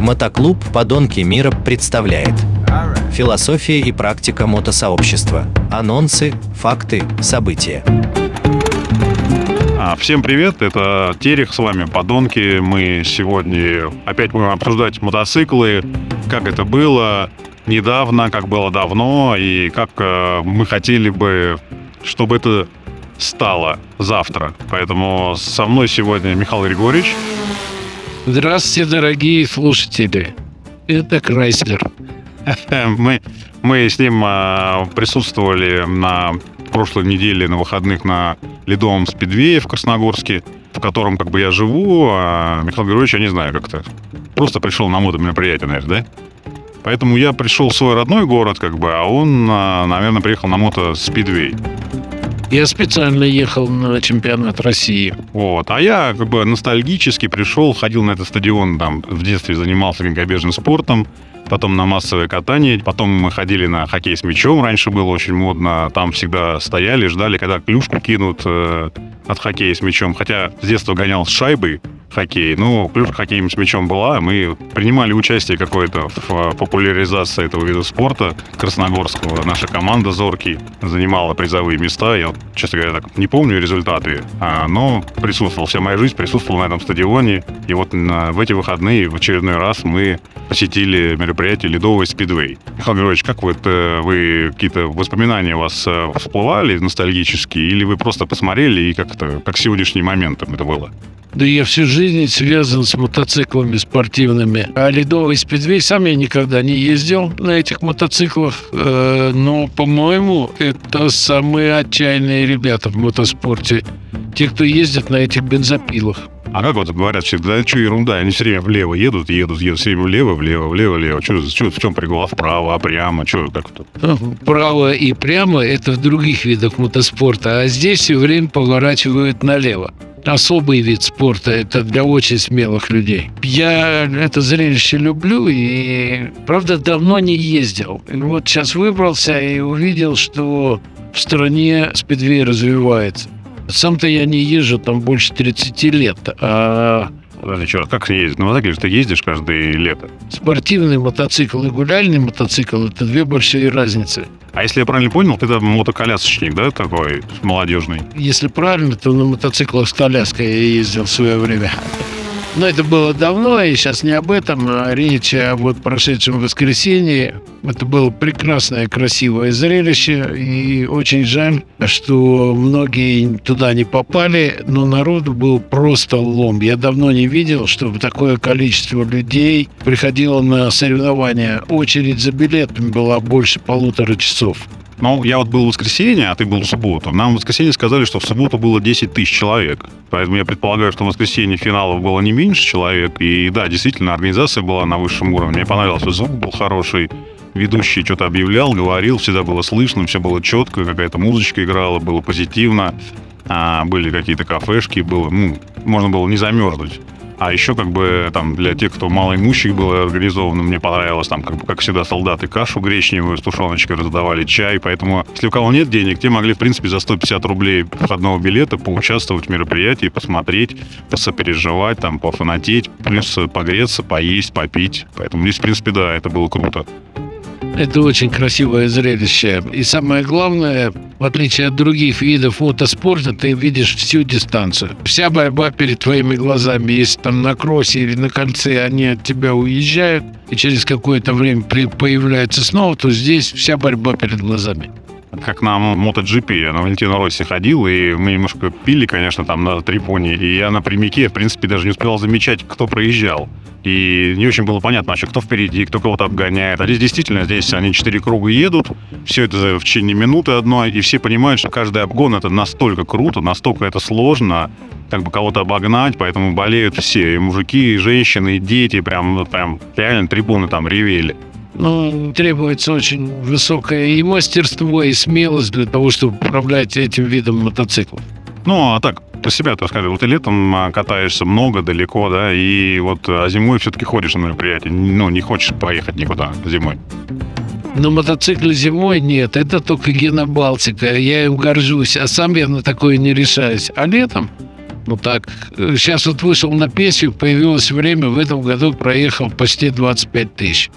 Мотоклуб «Подонки мира» представляет Философия и практика мотосообщества. Анонсы, факты, события. А, Всем привет, это Терех, с вами Подонки. Мы сегодня опять будем обсуждать мотоциклы, как это было недавно, как было давно, и как э, мы хотели бы, чтобы это стало завтра. Поэтому со мной сегодня Михаил Григорьевич. Здравствуйте, дорогие слушатели. Это Крайслер. Мы, мы с ним а, присутствовали на прошлой неделе на выходных на ледовом спидвее в Красногорске, в котором как бы я живу, а Михаил Григорьевич, я не знаю как-то. Просто пришел на мероприятие, наверное, да? Поэтому я пришел в свой родной город, как бы, а он, а, наверное, приехал на мото спидвей. Я специально ехал на чемпионат России. Вот. А я как бы ностальгически пришел, ходил на этот стадион, там в детстве занимался конькобежным спортом, потом на массовое катание, потом мы ходили на хоккей с мячом, раньше было очень модно, там всегда стояли, ждали, когда клюшку кинут э, от хоккея с мячом, хотя с детства гонял с шайбой хоккей, ну, клюшка хоккеем с мячом была, мы принимали участие какое-то в э, популяризации этого вида спорта красногорского, наша команда «Зоркий» занимала призовые места, я, честно говоря, так не помню результаты, а, но присутствовал, вся моя жизнь присутствовала на этом стадионе, и вот в эти выходные в очередной раз мы посетили мероприятие «Ледовый спидвей». Михаил Григорьевич, как вот э, вы, какие-то воспоминания у вас э, всплывали ностальгические, или вы просто посмотрели и как-то, как сегодняшний момент это было? Да я всю жизнь связан с мотоциклами спортивными. А ледовый спидвей сам я никогда не ездил на этих мотоциклах. э, Но, по-моему, это самые отчаянные ребята в мотоспорте. Те, кто ездит на этих бензопилах. А как вот говорят всегда, что ерунда, они все время влево едут, едут, едут, все время влево, влево, влево, влево. Что, что, в чем прикол? А вправо, а прямо? Что, как это? Право и прямо – это в других видах мотоспорта. А здесь все время поворачивают налево. Особый вид спорта – это для очень смелых людей. Я это зрелище люблю и, правда, давно не ездил. Вот сейчас выбрался и увидел, что в стране спидвей развивается. Сам-то я не езжу там больше 30 лет, а Подожди, что, как ездить? На мотоцикле ты ездишь каждое лето. спортивный мотоцикл и гуляльный мотоцикл – это две большие разницы. А если я правильно понял, ты там мотоколясочник, да, такой молодежный? Если правильно, то на мотоциклах с коляской я ездил в свое время. Но это было давно, и сейчас не об этом, речь о вот прошедшем воскресенье. Это было прекрасное, красивое зрелище, и очень жаль, что многие туда не попали, но народу был просто лом. Я давно не видел, чтобы такое количество людей приходило на соревнования. Очередь за билетами была больше полутора часов. Ну, я вот был в воскресенье, а ты был в субботу. Нам в воскресенье сказали, что в субботу было 10 тысяч человек. Поэтому я предполагаю, что в воскресенье финалов было не меньше человек. И да, действительно, организация была на высшем уровне. Мне понравился звук, был хороший. Ведущий что-то объявлял, говорил, всегда было слышно, все было четко, какая-то музычка играла, было позитивно. А, были какие-то кафешки, было, ну, можно было не замерзнуть. А еще как бы там для тех, кто малоимущих было организовано, мне понравилось там, как, как всегда, солдаты кашу гречневую с тушеночкой раздавали чай. Поэтому, если у кого нет денег, те могли, в принципе, за 150 рублей входного билета поучаствовать в мероприятии, посмотреть, посопереживать, там, пофанатеть, плюс погреться, поесть, попить. Поэтому здесь, в принципе, да, это было круто. Это очень красивое зрелище. И самое главное, в отличие от других видов мотоспорта, ты видишь всю дистанцию. Вся борьба перед твоими глазами. Если там на кроссе или на кольце они от тебя уезжают, и через какое-то время появляются снова, то здесь вся борьба перед глазами. как на MotoGP. Я на Валентина Росси ходил, и мы немножко пили, конечно, там на трипоне, и я на прямике, в принципе, даже не успевал замечать, кто проезжал. И не очень было понятно вообще, кто впереди, кто кого-то обгоняет. А здесь действительно, здесь они четыре круга едут, все это в течение минуты одной, и все понимают, что каждый обгон это настолько круто, настолько это сложно, как бы кого-то обогнать, поэтому болеют все, и мужики, и женщины, и дети, прям, прям реально трибуны там ревели. Ну, требуется очень высокое и мастерство, и смелость для того, чтобы управлять этим видом мотоциклов. Ну, а так, про себя ты расскажи. Вот ты летом а, катаешься много, далеко, да, и вот а зимой все-таки ходишь на мероприятие. Ну, не хочешь поехать никуда зимой. На мотоцикле зимой нет, это только Гена Балтика. Я им горжусь, а сам я на такое не решаюсь. А летом Ну так, сейчас вот вышел на пенсию, появилось время, в этом году проехал почти 25 тысяч.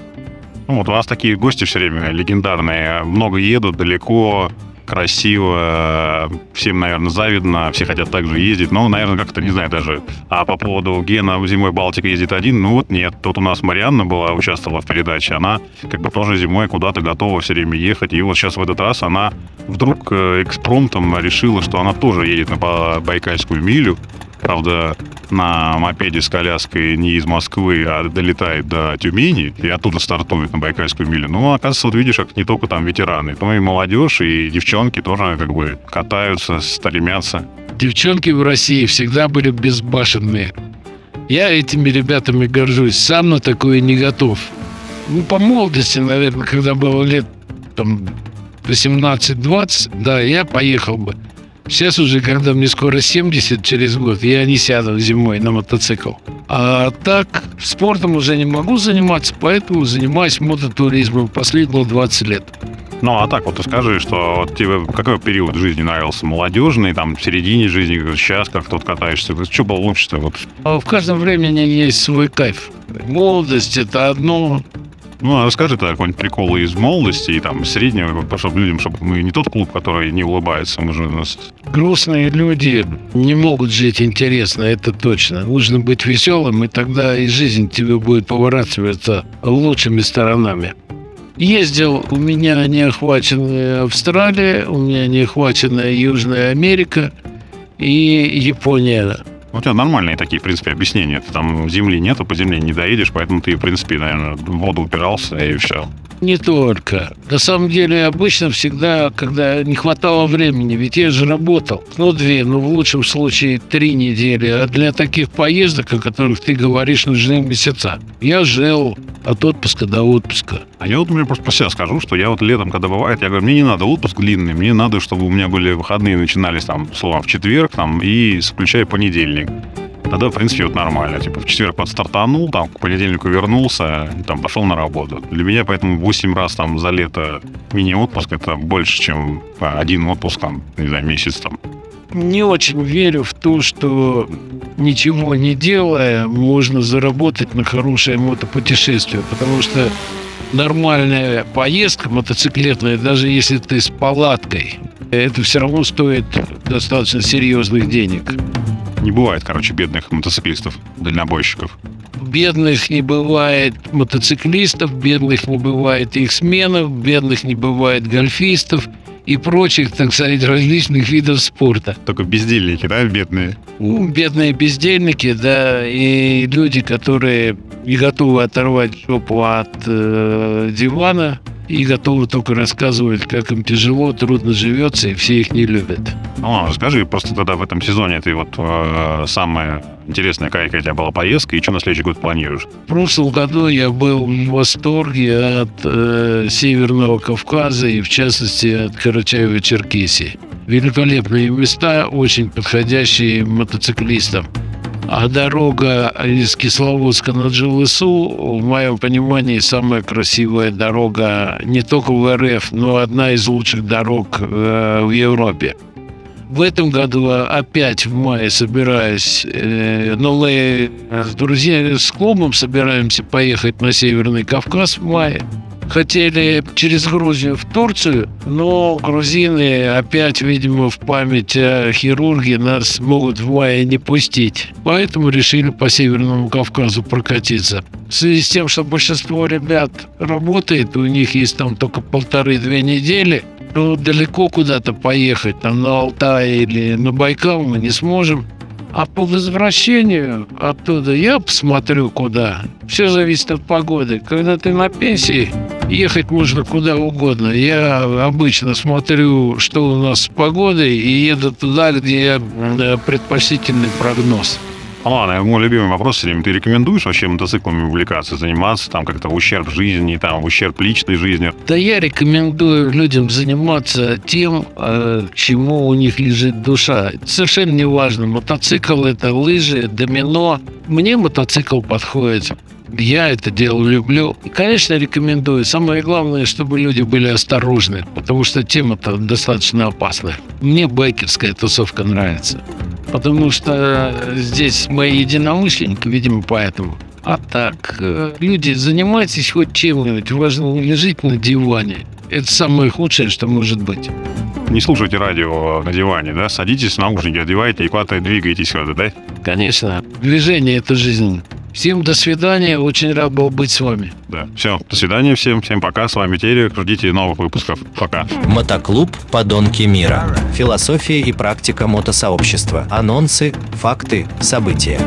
Ну, вот у вас такие гости все время легендарные. Много едут далеко, красиво, всем, наверное, завидно, все хотят так же ездить, но, наверное, как-то, не знаю даже. А по поводу Гена зимой Балтика ездит один, ну вот нет. Тут у нас Марианна была, участвовала в передаче, она как бы тоже зимой куда-то готова все время ехать, и вот сейчас в этот раз она вдруг э, экспромтом решила, что она тоже едет на Байкальскую милю, правда, на мопеде с коляской не из Москвы, а долетает до Тюмени и оттуда стартует на Байкальскую милю. Ну, оказывается, вот видишь, как не только там ветераны, но и молодежь, и девчонки тоже как бы катаются, стремятся. Девчонки в России всегда были безбашенные. Я этими ребятами горжусь. Сам на такое не готов. Ну, по молодости, наверное, когда было лет там 18-20, да, я поехал бы. Сейчас уже, когда мне скоро 70 через год, я не сяду зимой на мотоцикл. А так, спортом уже не могу заниматься, поэтому занимаюсь мототуризмом последние 20 лет. Ну, а так вот ты скажи, что вот тебе какой период жизни нравился? Молодежный, там, в середине жизни, сейчас как тут катаешься? Что было лучше-то? Вот? А в каждом времени есть свой кайф. Молодость – это одно, ну, а расскажи тогда какой-нибудь прикол из молодости и там среднего, чтобы людям, чтобы мы не тот клуб, который не улыбается, мы же у нас... Грустные люди не могут жить интересно, это точно. Нужно быть веселым, и тогда и жизнь тебе будет поворачиваться лучшими сторонами. Ездил, у меня не охвачена Австралия, у меня не охвачена Южная Америка и Япония. У тебя нормальные такие, в принципе, объяснения. Ты там земли нету, по земле не доедешь, поэтому ты, в принципе, наверное, в воду упирался и все. Не только. На самом деле, обычно всегда, когда не хватало времени, ведь я же работал. Ну, две, ну, в лучшем случае, три недели. А для таких поездок, о которых ты говоришь, нужны месяца. Я жил от отпуска до отпуска. А я вот мне просто по себя скажу, что я вот летом, когда бывает, я говорю, мне не надо отпуск длинный, мне надо, чтобы у меня были выходные, начинались там, словом, в четверг, там, и включая понедельник тогда, в принципе, вот нормально. Типа в четверг подстартанул, там к понедельнику вернулся, там пошел на работу. Для меня поэтому 8 раз там за лето мини-отпуск это больше, чем один отпуск там, не знаю, месяц там. Не очень верю в то, что ничего не делая, можно заработать на хорошее мотопутешествие, потому что нормальная поездка мотоциклетная, даже если ты с палаткой, это все равно стоит достаточно серьезных денег. Не бывает, короче, бедных мотоциклистов, дальнобойщиков. Бедных не бывает мотоциклистов, бедных не бывает их сменов, бедных не бывает гольфистов и прочих, так сказать, различных видов спорта. Только бездельники, да, бедные? Ну, бедные бездельники, да, и люди, которые не готовы оторвать жопу от э, дивана, и готовы только рассказывать, как им тяжело, трудно живется, и все их не любят. Ну, расскажи просто тогда в этом сезоне ты вот э, самая интересная, какая у тебя была поездка, и что на следующий год планируешь? В прошлом году я был в восторге от э, Северного Кавказа и, в частности, от Карачаева-Черкесии. Великолепные места, очень подходящие мотоциклистам. А дорога из Кисловодска на Джилысу, в моем понимании, самая красивая дорога не только в РФ, но одна из лучших дорог э, в Европе. В этом году опять в мае собираюсь, э, но мы с друзьями, с клубом собираемся поехать на Северный Кавказ в мае хотели через Грузию в Турцию, но грузины опять, видимо, в память о хирурге нас могут в мае не пустить. Поэтому решили по Северному Кавказу прокатиться. В связи с тем, что большинство ребят работает, у них есть там только полторы-две недели, ну, далеко куда-то поехать, там на Алтай или на Байкал мы не сможем. А по возвращению оттуда я посмотрю куда. Все зависит от погоды. Когда ты на пенсии, ехать можно куда угодно. Я обычно смотрю, что у нас с погодой, и еду туда, где э, предпочтительный прогноз. Ладно, мой любимый вопрос все время. Ты рекомендуешь вообще мотоциклами увлекаться, заниматься там как-то в ущерб жизни, там в ущерб личной жизни? Да я рекомендую людям заниматься тем, э, чему у них лежит душа. Совершенно неважно, мотоцикл это лыжи, домино. Мне мотоцикл подходит. Я это дело люблю. И, конечно, рекомендую. Самое главное, чтобы люди были осторожны, потому что тема-то достаточно опасная. Мне байкерская тусовка нравится. Потому что здесь мои единомышленники, видимо, поэтому. А так, э, люди, занимайтесь хоть чем-нибудь, важно не жить на диване. Это самое худшее, что может быть. Не слушайте радио на диване, да? Садитесь, наушники одевайте и куда-то двигаетесь куда-то, да? Конечно. Движение – это жизнь. Всем до свидания, очень рад был быть с вами. Да. Все, до свидания всем, всем пока, с вами Терек, ждите новых выпусков. Пока. Мотоклуб «Подонки мира». Философия и практика мотосообщества. Анонсы, факты, события.